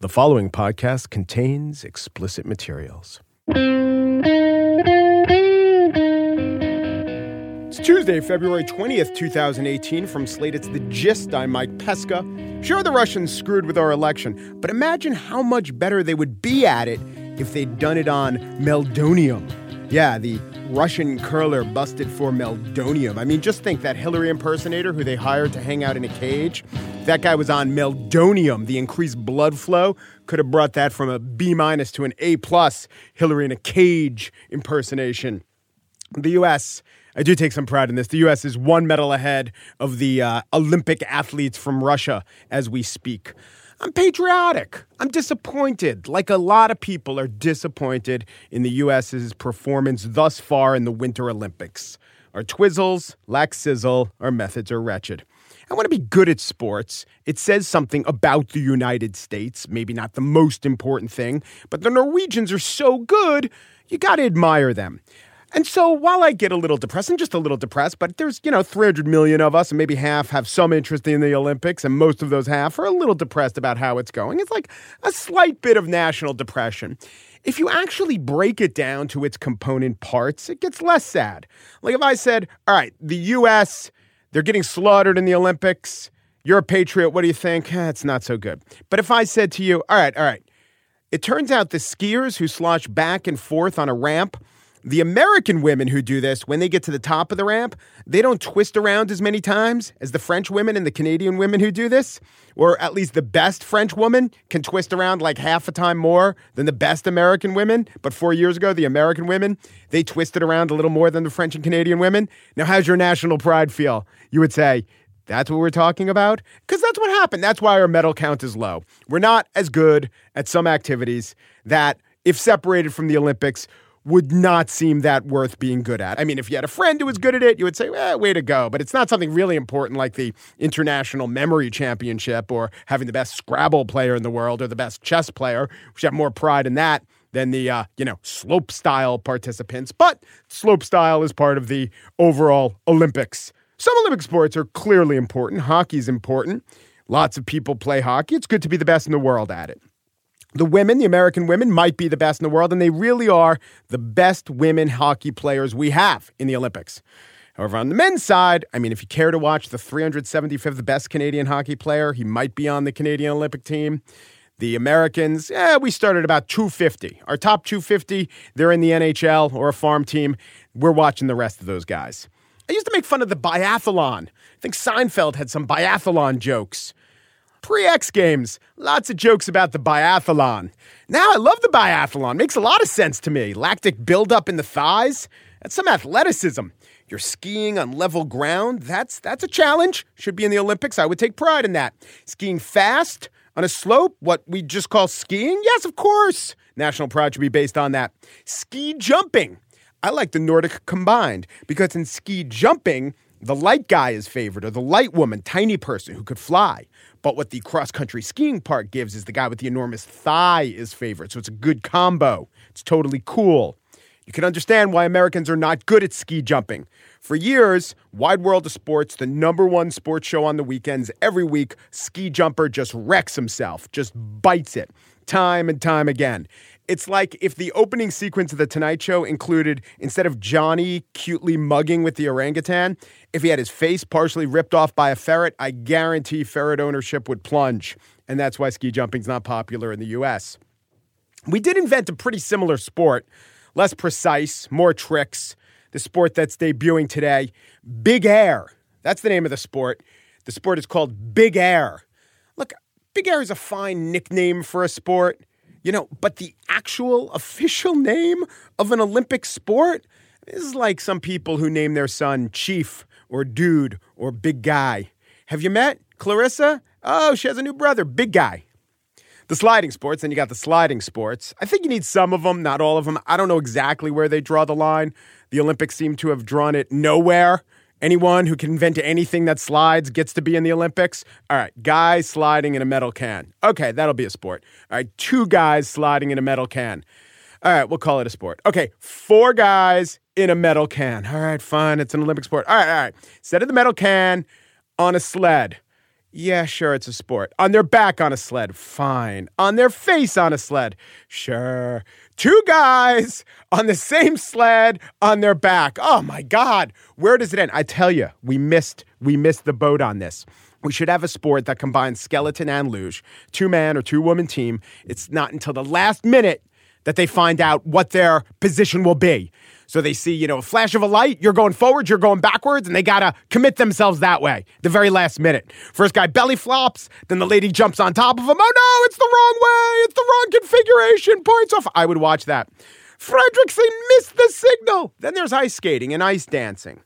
The following podcast contains explicit materials. It's Tuesday, February 20th, 2018. From Slate, it's The Gist. I'm Mike Pesca. Sure, the Russians screwed with our election, but imagine how much better they would be at it if they'd done it on meldonium. Yeah, the Russian curler busted for meldonium. I mean, just think that Hillary impersonator who they hired to hang out in a cage. That guy was on meldonium. The increased blood flow could have brought that from a B minus to an A plus. Hillary in a cage impersonation. The U.S. I do take some pride in this. The U.S. is one medal ahead of the uh, Olympic athletes from Russia as we speak. I'm patriotic. I'm disappointed, like a lot of people are disappointed in the U.S.'s performance thus far in the Winter Olympics. Our twizzles lack sizzle, our methods are wretched. I want to be good at sports. It says something about the United States, maybe not the most important thing, but the Norwegians are so good, you got to admire them. And so while I get a little depressed, I'm just a little depressed, but there's, you know, 300 million of us, and maybe half have some interest in the Olympics, and most of those half are a little depressed about how it's going. It's like a slight bit of national depression. If you actually break it down to its component parts, it gets less sad. Like if I said, all right, the U.S., they're getting slaughtered in the Olympics. You're a patriot. What do you think? Eh, it's not so good. But if I said to you, all right, all right, it turns out the skiers who slosh back and forth on a ramp the American women who do this, when they get to the top of the ramp, they don't twist around as many times as the French women and the Canadian women who do this. Or at least the best French woman can twist around like half a time more than the best American women. But four years ago, the American women, they twisted around a little more than the French and Canadian women. Now, how's your national pride feel? You would say, that's what we're talking about? Because that's what happened. That's why our medal count is low. We're not as good at some activities that, if separated from the Olympics, would not seem that worth being good at. I mean, if you had a friend who was good at it, you would say, eh, way to go. But it's not something really important like the International Memory Championship or having the best Scrabble player in the world or the best chess player. We should have more pride in that than the, uh, you know, slope style participants. But slope style is part of the overall Olympics. Some Olympic sports are clearly important. Hockey's important. Lots of people play hockey. It's good to be the best in the world at it the women, the American women, might be the best in the world, and they really are the best women hockey players we have in the Olympics. However, on the men's side, I mean, if you care to watch the 375th best Canadian hockey player, he might be on the Canadian Olympic team. The Americans, yeah, we started about 250. Our top 250, they're in the NHL or a farm team. We're watching the rest of those guys. I used to make fun of the biathlon. I think Seinfeld had some biathlon jokes pre X Games, lots of jokes about the biathlon. Now I love the biathlon. Makes a lot of sense to me. Lactic buildup in the thighs. That's some athleticism. You're skiing on level ground. That's that's a challenge. Should be in the Olympics. I would take pride in that. Skiing fast on a slope, what we just call skiing? Yes, of course. National pride should be based on that. Ski jumping. I like the Nordic combined because in ski jumping, the light guy is favored, or the light woman, tiny person who could fly. But what the cross country skiing part gives is the guy with the enormous thigh is favored. So it's a good combo. It's totally cool. You can understand why Americans are not good at ski jumping. For years, Wide World of Sports, the number one sports show on the weekends, every week, ski jumper just wrecks himself, just bites it time and time again. It's like if the opening sequence of The Tonight Show included, instead of Johnny cutely mugging with the orangutan, if he had his face partially ripped off by a ferret, I guarantee ferret ownership would plunge. And that's why ski jumping's not popular in the US. We did invent a pretty similar sport, less precise, more tricks. The sport that's debuting today, Big Air. That's the name of the sport. The sport is called Big Air. Look, Big Air is a fine nickname for a sport. You know, but the actual official name of an Olympic sport is like some people who name their son Chief or Dude or Big Guy. Have you met Clarissa? Oh, she has a new brother, Big Guy. the sliding sports, then you got the sliding sports. I think you need some of them, not all of them. I don't know exactly where they draw the line. The Olympics seem to have drawn it nowhere. Anyone who can invent anything that slides gets to be in the Olympics. All right, guys sliding in a metal can. Okay, that'll be a sport. All right, two guys sliding in a metal can. All right, we'll call it a sport. Okay, four guys in a metal can. All right, fine, it's an Olympic sport. All right, all right. Instead of the metal can on a sled. Yeah, sure, it's a sport. On their back on a sled, fine. On their face on a sled, sure. Two guys on the same sled on their back. Oh my God, where does it end? I tell you, we missed we missed the boat on this. We should have a sport that combines skeleton and luge, two man or two woman team. It's not until the last minute that they find out what their position will be. So they see, you know, a flash of a light, you're going forward, you're going backwards, and they gotta commit themselves that way, the very last minute. First guy belly flops, then the lady jumps on top of him. Oh no, it's the wrong way, it's the wrong configuration, points off. I would watch that. Fredrickson missed the signal. Then there's ice skating and ice dancing.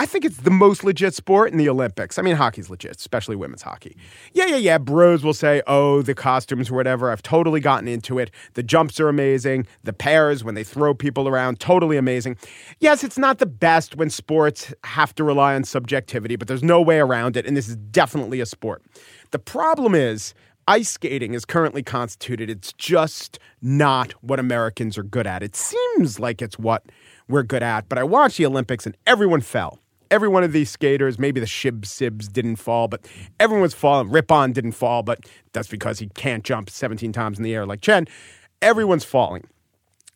I think it's the most legit sport in the Olympics. I mean, hockey's legit, especially women's hockey. Yeah, yeah, yeah. Bros will say, oh, the costumes or whatever. I've totally gotten into it. The jumps are amazing. The pairs, when they throw people around, totally amazing. Yes, it's not the best when sports have to rely on subjectivity, but there's no way around it. And this is definitely a sport. The problem is, ice skating is currently constituted. It's just not what Americans are good at. It seems like it's what we're good at, but I watched the Olympics and everyone fell every one of these skaters, maybe the Shib Sibs didn't fall, but everyone's falling. Rippon didn't fall, but that's because he can't jump 17 times in the air like Chen. Everyone's falling.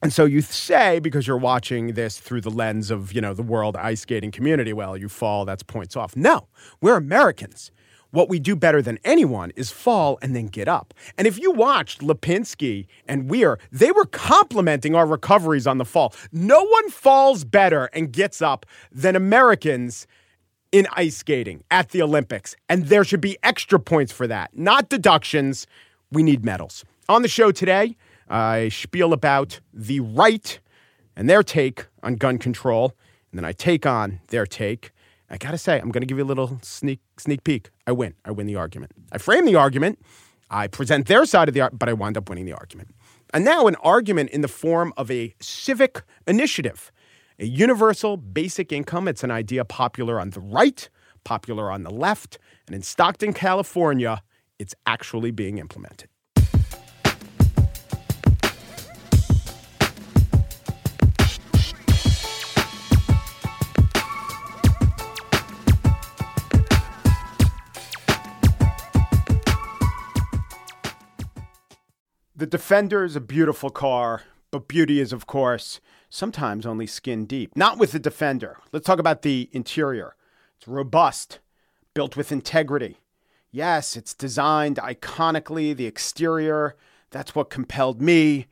And so you say, because you're watching this through the lens of, you know, the world ice skating community, well, you fall, that's points off. No, we're Americans. What we do better than anyone is fall and then get up. And if you watched Lipinski and Weir, they were complimenting our recoveries on the fall. No one falls better and gets up than Americans in ice skating at the Olympics. And there should be extra points for that, not deductions. We need medals. On the show today, I spiel about the right and their take on gun control. And then I take on their take I gotta say, I'm gonna give you a little sneak sneak peek. I win. I win the argument. I frame the argument. I present their side of the argument, but I wind up winning the argument. And now an argument in the form of a civic initiative, a universal basic income. It's an idea popular on the right, popular on the left, and in Stockton, California, it's actually being implemented. The Defender is a beautiful car, but beauty is, of course, sometimes only skin deep. Not with the Defender. Let's talk about the interior. It's robust, built with integrity. Yes, it's designed iconically. The exterior, that's what compelled me.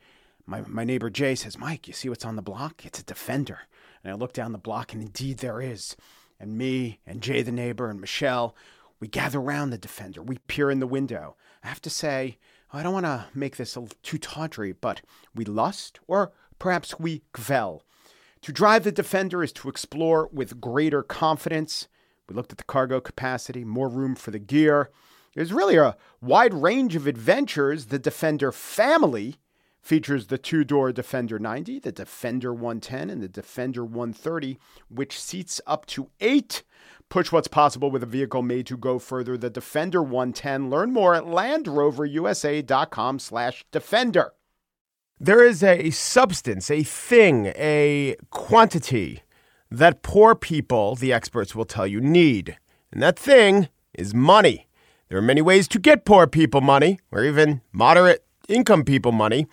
My, my neighbor Jay says, Mike, you see what's on the block? It's a Defender. And I look down the block, and indeed there is. And me and Jay, the neighbor, and Michelle, we gather around the Defender. We peer in the window. I have to say, I don't want to make this too tawdry, but we lust, or perhaps we kvell. To drive the Defender is to explore with greater confidence. We looked at the cargo capacity, more room for the gear. There's really a wide range of adventures. The Defender family features the two door Defender 90, the Defender 110, and the Defender 130, which seats up to eight Push what's possible with a vehicle made to go further. The Defender 110. Learn more at LandRoverUSA.com slash Defender. There is a substance, a thing, a quantity that poor people, the experts will tell you, need. And that thing is money. There are many ways to get poor people money, or even moderate income people money.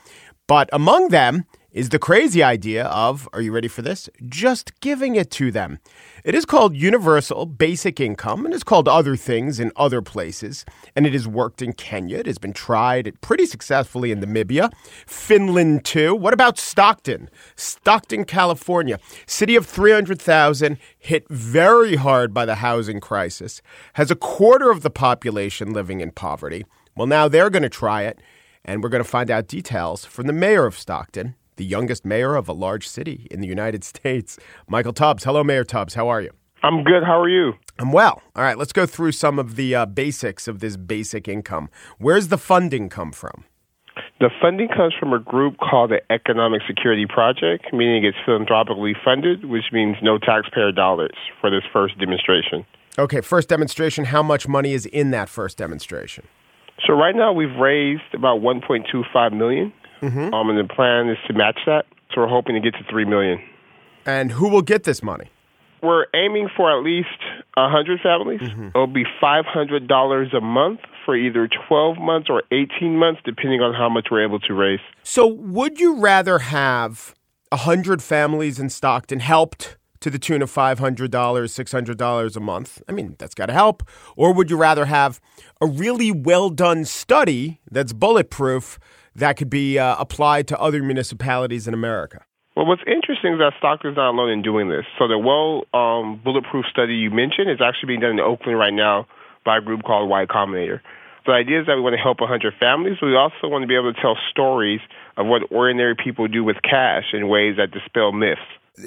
But among them is the crazy idea of, are you ready for this? Just giving it to them. It is called universal basic income and it's called other things in other places. And it has worked in Kenya. It has been tried pretty successfully in Namibia, Finland too. What about Stockton? Stockton, California, city of 300,000, hit very hard by the housing crisis, has a quarter of the population living in poverty. Well, now they're going to try it. And we're going to find out details from the mayor of Stockton, the youngest mayor of a large city in the United States, Michael Tubbs. Hello, Mayor Tubbs. How are you? I'm good. How are you? I'm well. All right, let's go through some of the uh, basics of this basic income. Where's the funding come from? The funding comes from a group called the Economic Security Project, meaning it's philanthropically funded, which means no taxpayer dollars for this first demonstration. Okay, first demonstration. How much money is in that first demonstration? So right now we've raised about 1.25 million, mm-hmm. um, and the plan is to match that. So we're hoping to get to three million. And who will get this money? We're aiming for at least 100 families. Mm-hmm. It'll be $500 a month for either 12 months or 18 months, depending on how much we're able to raise. So, would you rather have 100 families in Stockton helped to the tune of $500, $600 a month? I mean, that's got to help. Or would you rather have a really well done study that's bulletproof that could be uh, applied to other municipalities in America? Well, what's interesting is that Stockton's not alone in doing this. So the well um, bulletproof study you mentioned is actually being done in Oakland right now by a group called Y Combinator. The idea is that we want to help 100 families, but we also want to be able to tell stories of what ordinary people do with cash in ways that dispel myths.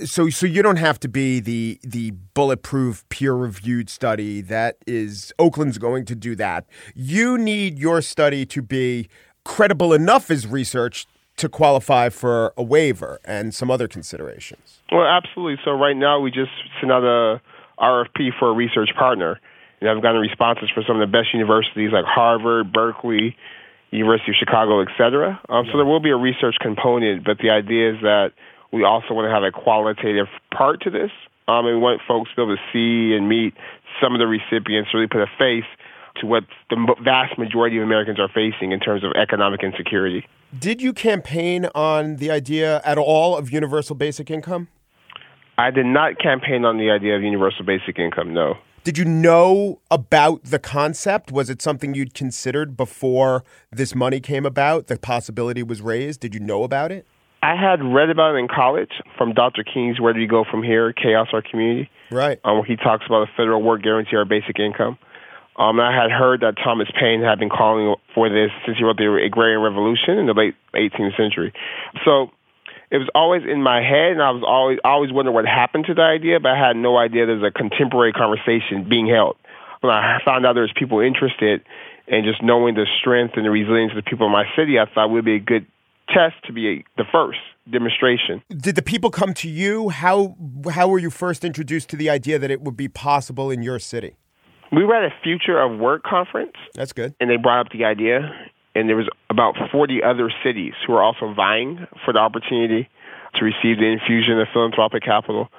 So, so you don't have to be the the bulletproof, peer-reviewed study that is Oakland's going to do that. You need your study to be credible enough as research to qualify for a waiver and some other considerations. Well, absolutely. So right now we just sent out a RFP for a research partner, and I've gotten responses from some of the best universities like Harvard, Berkeley, University of Chicago, et cetera. Um, yeah. So there will be a research component, but the idea is that we also want to have a qualitative part to this. Um, and we want folks to be able to see and meet some of the recipients, really put a face to what the vast majority of Americans are facing in terms of economic insecurity. Did you campaign on the idea at all of universal basic income? I did not campaign on the idea of universal basic income, no. Did you know about the concept? Was it something you'd considered before this money came about? The possibility was raised. Did you know about it? I had read about it in college from Dr. King's Where Do You Go From Here? Chaos or Community. Right. Um, where he talks about a federal work guarantee or basic income. Um, I had heard that Thomas Paine had been calling for this since he wrote the Agrarian Revolution in the late 18th century. So it was always in my head, and I was always always wondering what happened to the idea, but I had no idea there was a contemporary conversation being held. When I found out there was people interested, and just knowing the strength and the resilience of the people in my city, I thought would be a good test to be the first demonstration. Did the people come to you? How how were you first introduced to the idea that it would be possible in your city? We were at a Future of Work conference. That's good. And they brought up the idea, and there was about 40 other cities who were also vying for the opportunity to receive the infusion of philanthropic capital.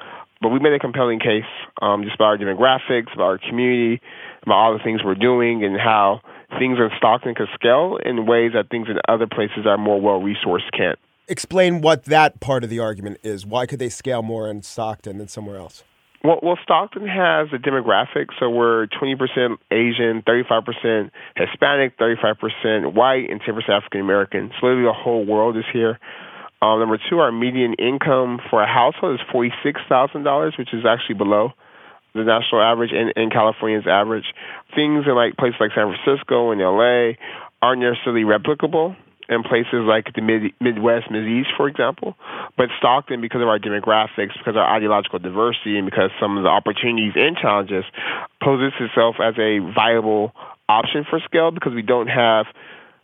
But we made a compelling case um, just about our demographics, about our community, about all the things we're doing, and how things in Stockton could scale in ways that things in other places that are more well resourced can't. Explain what that part of the argument is. Why could they scale more in Stockton than somewhere else? Well, well, Stockton has a demographic, so we're 20% Asian, 35% Hispanic, 35% white, and 10% African American. So literally the whole world is here. Um, number two, our median income for a household is $46,000, which is actually below the national average and, and California's average. Things in like places like San Francisco and LA aren't necessarily replicable in places like the mid, Midwest, East, for example. But Stockton, because of our demographics, because of our ideological diversity, and because some of the opportunities and challenges, poses itself as a viable option for scale because we don't have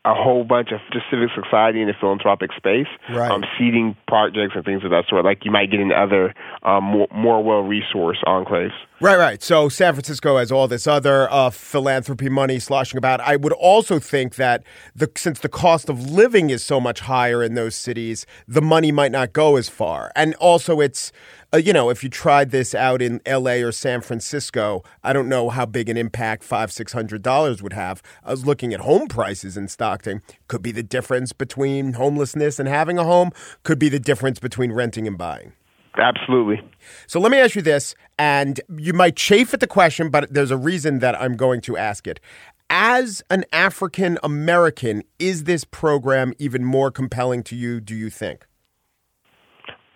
a whole bunch of just civic society in the philanthropic space, right. um, seeding projects and things of that sort, like you might get in other um, more, more well resourced enclaves. Right, right. So San Francisco has all this other uh, philanthropy money sloshing about. I would also think that the, since the cost of living is so much higher in those cities, the money might not go as far. And also, it's uh, you know, if you tried this out in L.A. or San Francisco, I don't know how big an impact five, six hundred dollars would have. I was looking at home prices in Stockton. Could be the difference between homelessness and having a home. Could be the difference between renting and buying. Absolutely. So let me ask you this, and you might chafe at the question, but there's a reason that I'm going to ask it. As an African American, is this program even more compelling to you, do you think?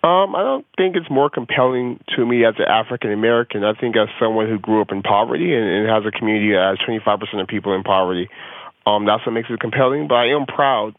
Um, I don't think it's more compelling to me as an African American. I think as someone who grew up in poverty and, and has a community that has 25% of people in poverty, um, that's what makes it compelling. But I am proud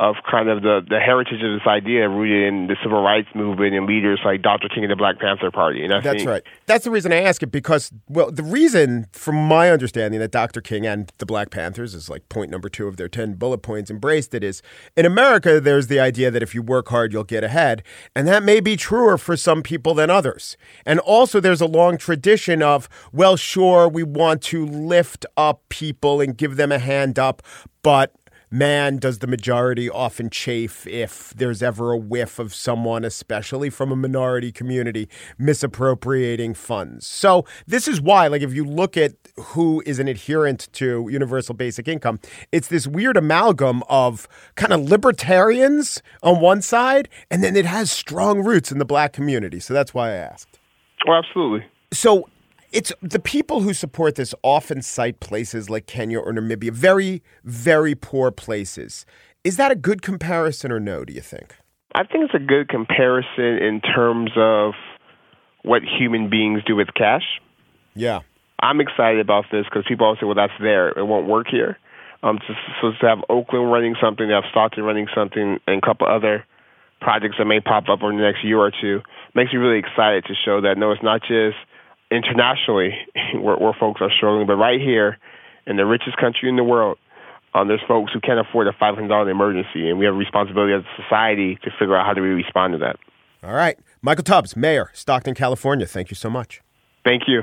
of kind of the, the heritage of this idea rooted in the civil rights movement and leaders like Dr. King and the Black Panther Party. And I That's think, right. That's the reason I ask it because, well, the reason, from my understanding, that Dr. King and the Black Panthers is like point number two of their 10 bullet points embraced it is in America, there's the idea that if you work hard, you'll get ahead. And that may be truer for some people than others. And also, there's a long tradition of, well, sure, we want to lift up people and give them a hand up, but man, does the majority often chafe if there's ever a whiff of someone, especially from a minority community, misappropriating funds. So, this is why, like, if you look at who is an adherent to universal basic income, it's this weird amalgam of kind of libertarians on one side, and then it has strong roots in the black community. So, that's why I asked. Well, absolutely. So, it's the people who support this often cite places like Kenya or Namibia, very, very poor places. Is that a good comparison or no, do you think? I think it's a good comparison in terms of what human beings do with cash. Yeah. I'm excited about this because people always say, well, that's there. It won't work here. Um, so, so to have Oakland running something, to have Stockton running something, and a couple other projects that may pop up over the next year or two makes me really excited to show that, no, it's not just – internationally where, where folks are struggling, but right here in the richest country in the world, um, there's folks who can't afford a $500 emergency, and we have a responsibility as a society to figure out how do we respond to that. All right. Michael Tubbs, Mayor, Stockton, California. Thank you so much. Thank you.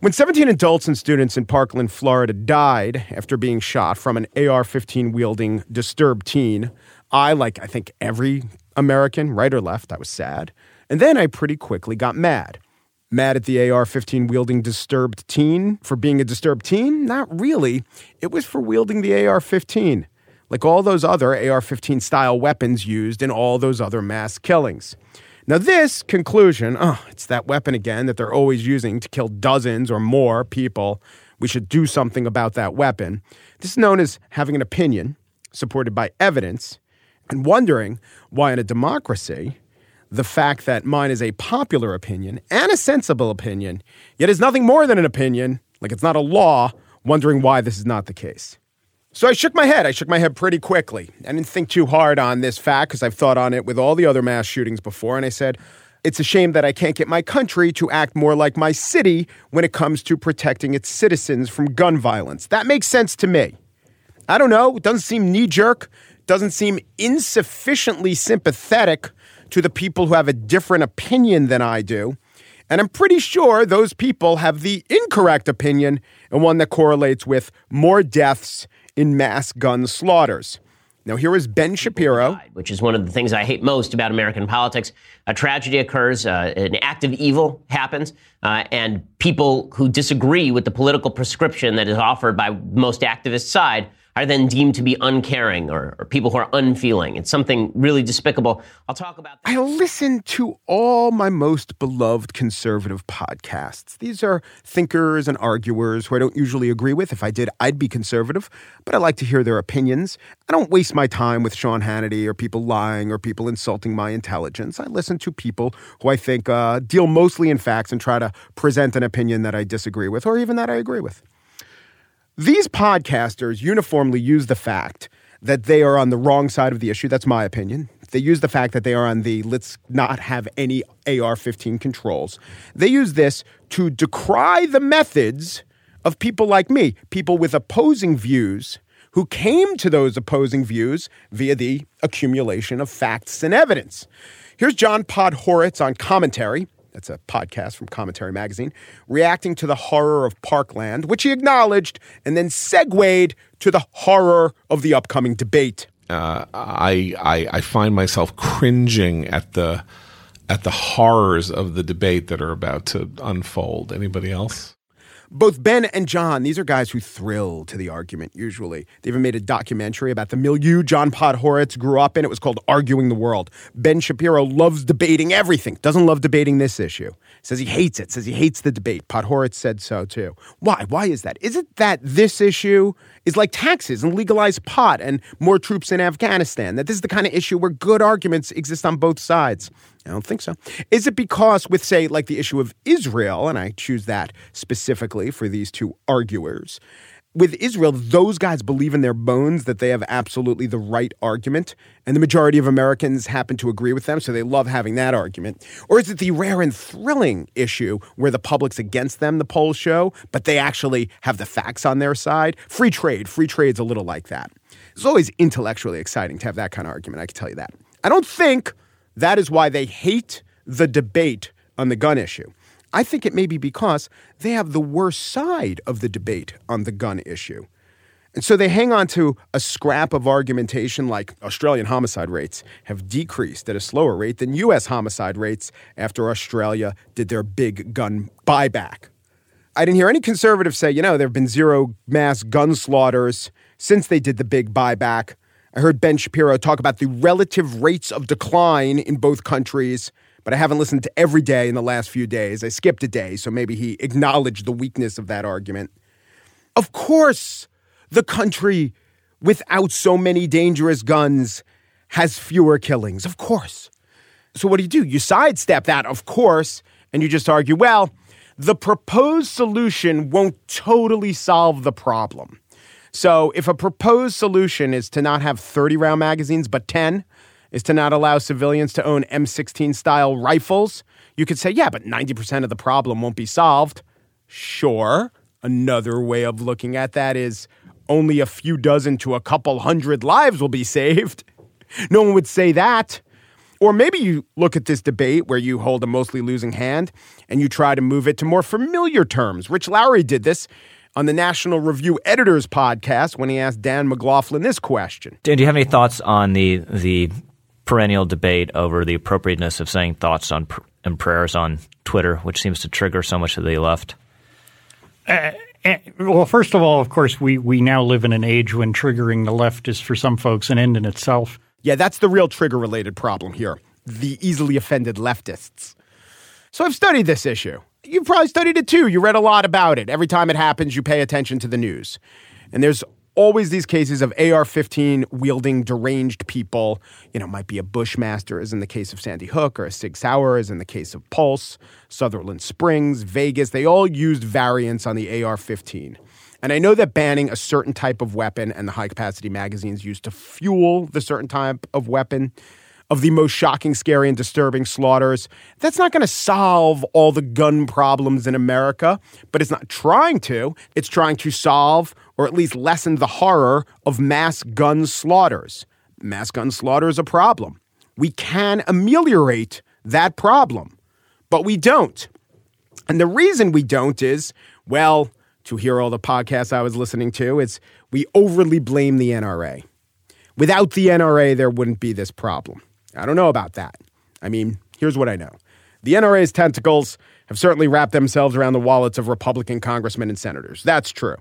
When 17 adults and students in Parkland, Florida died after being shot from an AR 15 wielding disturbed teen, I, like I think every American, right or left, I was sad. And then I pretty quickly got mad. Mad at the AR 15 wielding disturbed teen for being a disturbed teen? Not really. It was for wielding the AR 15, like all those other AR 15 style weapons used in all those other mass killings. Now, this conclusion, oh, it's that weapon again that they're always using to kill dozens or more people. We should do something about that weapon. This is known as having an opinion supported by evidence and wondering why, in a democracy, the fact that mine is a popular opinion and a sensible opinion, yet is nothing more than an opinion, like it's not a law, wondering why this is not the case. So I shook my head. I shook my head pretty quickly. I didn't think too hard on this fact because I've thought on it with all the other mass shootings before. And I said, it's a shame that I can't get my country to act more like my city when it comes to protecting its citizens from gun violence. That makes sense to me. I don't know. It doesn't seem knee jerk, doesn't seem insufficiently sympathetic to the people who have a different opinion than I do. And I'm pretty sure those people have the incorrect opinion and one that correlates with more deaths in mass gun slaughters. Now, here is Ben Shapiro. Which is one of the things I hate most about American politics. A tragedy occurs, uh, an act of evil happens, uh, and people who disagree with the political prescription that is offered by most activist side are then deemed to be uncaring or, or, people who are unfeeling. It's something really despicable. I'll talk about that. I listen to all my most beloved conservative podcasts. These are thinkers and arguers who I don't usually agree with. If I did, I'd be conservative, but I like to hear their opinions. I don't waste my time with Sean Hannity or people lying or people insulting my intelligence. I listen to people who I think uh, deal mostly in facts and try to present an opinion that I disagree with or even that I agree with. These podcasters uniformly use the fact that they are on the wrong side of the issue. That's my opinion. They use the fact that they are on the let's not have any AR 15 controls. They use this to decry the methods of people like me, people with opposing views who came to those opposing views via the accumulation of facts and evidence. Here's John Podhoretz on commentary that's a podcast from Commentary Magazine, reacting to the horror of Parkland, which he acknowledged, and then segued to the horror of the upcoming debate. uh, I, I I find myself cringing at the at the horrors of the debate that are about to unfold. Anybody else? Both Ben and John, these are guys who thrill to the argument, usually. They even made a documentary about the milieu John Podhoretz grew up in. It was called Arguing the World. Ben Shapiro loves debating everything, doesn't love debating this issue. Says he hates it, says he hates the debate. Podhoretz said so too. Why? Why is that? Is it that this issue is like taxes and legalized pot and more troops in Afghanistan? That this is the kind of issue where good arguments exist on both sides? I don't think so. Is it because, with, say, like the issue of Israel, and I choose that specifically for these two arguers, with Israel, those guys believe in their bones that they have absolutely the right argument, and the majority of Americans happen to agree with them, so they love having that argument? Or is it the rare and thrilling issue where the public's against them, the polls show, but they actually have the facts on their side? Free trade, free trade's a little like that. It's always intellectually exciting to have that kind of argument, I can tell you that. I don't think that is why they hate the debate on the gun issue. I think it may be because they have the worst side of the debate on the gun issue. And so they hang on to a scrap of argumentation like Australian homicide rates have decreased at a slower rate than US homicide rates after Australia did their big gun buyback. I didn't hear any conservatives say, you know, there have been zero mass gun slaughters since they did the big buyback. I heard Ben Shapiro talk about the relative rates of decline in both countries, but I haven't listened to every day in the last few days. I skipped a day, so maybe he acknowledged the weakness of that argument. Of course, the country without so many dangerous guns has fewer killings. Of course. So, what do you do? You sidestep that, of course, and you just argue, well, the proposed solution won't totally solve the problem. So if a proposed solution is to not have 30 round magazines, but 10, is to not allow civilians to own M16 style rifles, you could say, yeah, but 90% of the problem won't be solved. Sure. Another way of looking at that is only a few dozen to a couple hundred lives will be saved. No one would say that. Or maybe you look at this debate where you hold a mostly losing hand and you try to move it to more familiar terms. Rich Lowry did this on the National Review Editors podcast when he asked Dan McLaughlin this question. Dan, do you have any thoughts on the the perennial debate over the appropriateness of saying thoughts on and prayers on Twitter, which seems to trigger so much of the left? Uh, well, first of all, of course, we, we now live in an age when triggering the left is for some folks an end in itself. Yeah, that's the real trigger related problem here the easily offended leftists. So I've studied this issue. You've probably studied it too. You read a lot about it. Every time it happens, you pay attention to the news. And there's always these cases of AR 15 wielding deranged people. You know, might be a Bushmaster, as in the case of Sandy Hook, or a Sig Sauer, as in the case of Pulse, Sutherland Springs, Vegas. They all used variants on the AR 15. And I know that banning a certain type of weapon and the high capacity magazines used to fuel the certain type of weapon of the most shocking, scary, and disturbing slaughters. That's not going to solve all the gun problems in America, but it's not trying to. It's trying to solve or at least lessen the horror of mass gun slaughters. Mass gun slaughter is a problem. We can ameliorate that problem, but we don't. And the reason we don't is, well, to hear all the podcasts I was listening to, is we overly blame the NRA. Without the NRA, there wouldn't be this problem. I don't know about that. I mean, here's what I know the NRA's tentacles have certainly wrapped themselves around the wallets of Republican congressmen and senators. That's true.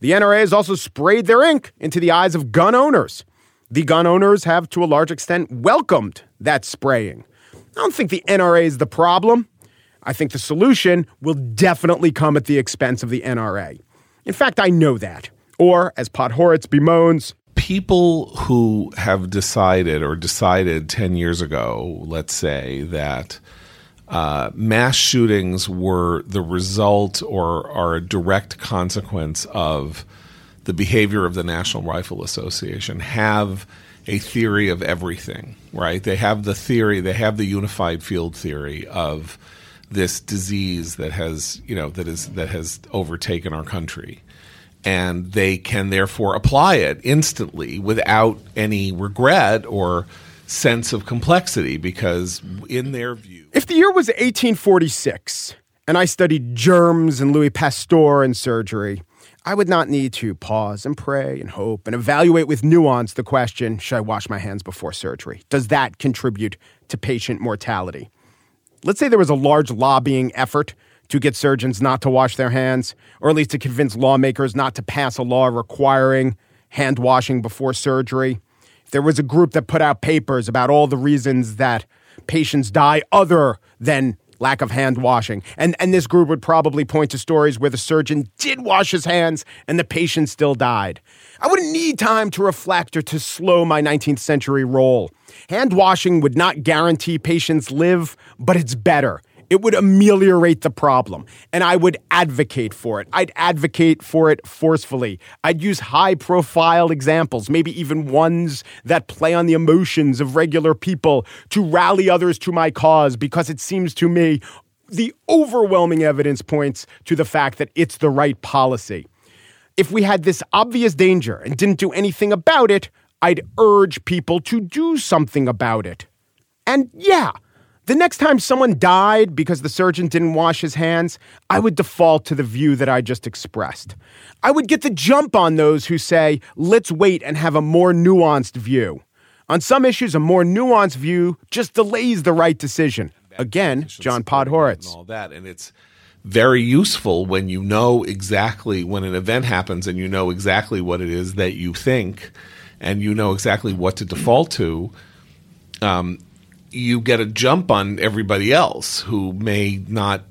The NRA has also sprayed their ink into the eyes of gun owners. The gun owners have, to a large extent, welcomed that spraying. I don't think the NRA is the problem. I think the solution will definitely come at the expense of the NRA. In fact, I know that. Or, as Podhoretz bemoans, people who have decided or decided 10 years ago, let's say, that uh, mass shootings were the result or are a direct consequence of the behavior of the National Rifle Association have a theory of everything, right? They have the theory, they have the unified field theory of this disease that has, you know, that is that has overtaken our country and they can therefore apply it instantly without any regret or sense of complexity because in their view if the year was 1846 and i studied germs and louis pasteur and surgery I would not need to pause and pray and hope and evaluate with nuance the question should I wash my hands before surgery? Does that contribute to patient mortality? Let's say there was a large lobbying effort to get surgeons not to wash their hands, or at least to convince lawmakers not to pass a law requiring hand washing before surgery. There was a group that put out papers about all the reasons that patients die other than lack of hand washing. And, and this group would probably point to stories where the surgeon did wash his hands and the patient still died. I wouldn't need time to reflect or to slow my 19th century roll. Hand washing would not guarantee patients live, but it's better. It would ameliorate the problem, and I would advocate for it. I'd advocate for it forcefully. I'd use high profile examples, maybe even ones that play on the emotions of regular people to rally others to my cause because it seems to me the overwhelming evidence points to the fact that it's the right policy. If we had this obvious danger and didn't do anything about it, I'd urge people to do something about it. And yeah, the next time someone died because the surgeon didn't wash his hands, I would default to the view that I just expressed. I would get the jump on those who say, let's wait and have a more nuanced view. On some issues, a more nuanced view just delays the right decision. Again, John Podhoretz. And all that. And it's very useful when you know exactly when an event happens and you know exactly what it is that you think and you know exactly what to default to. Um, you get a jump on everybody else who may not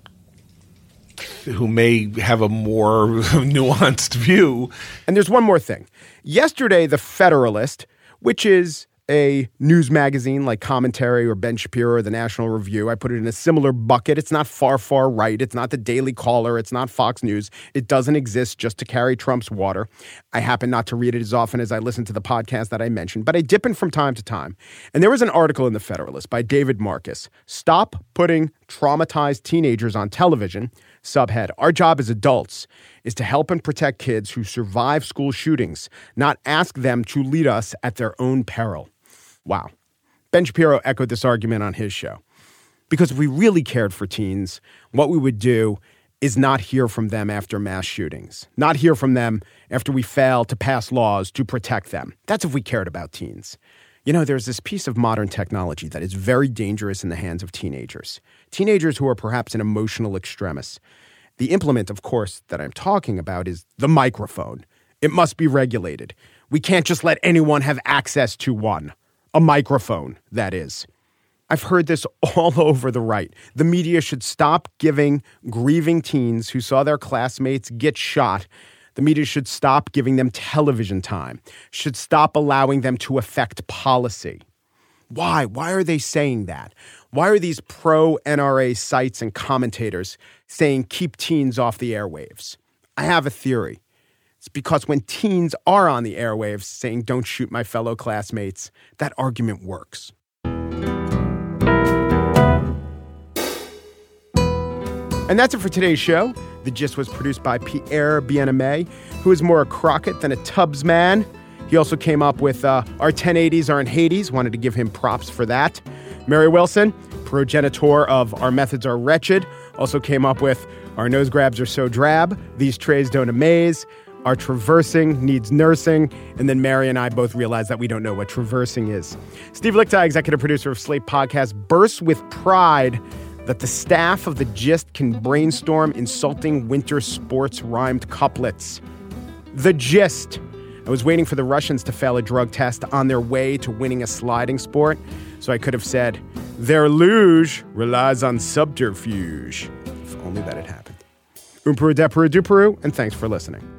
who may have a more nuanced view. And there's one more thing. Yesterday, The Federalist, which is a news magazine like Commentary or Ben Shapiro or the National Review. I put it in a similar bucket. It's not far, far right. It's not the Daily Caller. It's not Fox News. It doesn't exist just to carry Trump's water. I happen not to read it as often as I listen to the podcast that I mentioned, but I dip in from time to time. And there was an article in The Federalist by David Marcus Stop putting traumatized teenagers on television. Subhead Our job as adults is to help and protect kids who survive school shootings, not ask them to lead us at their own peril. Wow. Ben Shapiro echoed this argument on his show. Because if we really cared for teens, what we would do is not hear from them after mass shootings, not hear from them after we fail to pass laws to protect them. That's if we cared about teens. You know, there's this piece of modern technology that is very dangerous in the hands of teenagers, teenagers who are perhaps an emotional extremist. The implement, of course, that I'm talking about is the microphone. It must be regulated. We can't just let anyone have access to one. A microphone, that is. I've heard this all over the right. The media should stop giving grieving teens who saw their classmates get shot. The media should stop giving them television time, should stop allowing them to affect policy. Why? Why are they saying that? Why are these pro NRA sites and commentators saying keep teens off the airwaves? I have a theory. It's because when teens are on the airwaves saying, don't shoot my fellow classmates, that argument works. And that's it for today's show. The Gist was produced by Pierre Bienaimé, who is more a Crockett than a Tubbs man. He also came up with uh, Our 1080s Are in Hades. Wanted to give him props for that. Mary Wilson, progenitor of Our Methods Are Wretched, also came up with Our Nose Grabs Are So Drab. These Trays Don't Amaze are traversing, needs nursing, and then Mary and I both realize that we don't know what traversing is. Steve Lickteig, executive producer of Slate Podcast, bursts with pride that the staff of The Gist can brainstorm insulting winter sports rhymed couplets. The Gist. I was waiting for the Russians to fail a drug test on their way to winning a sliding sport, so I could have said, their luge relies on subterfuge. If only that had happened. Umperu depuru duperu, and thanks for listening.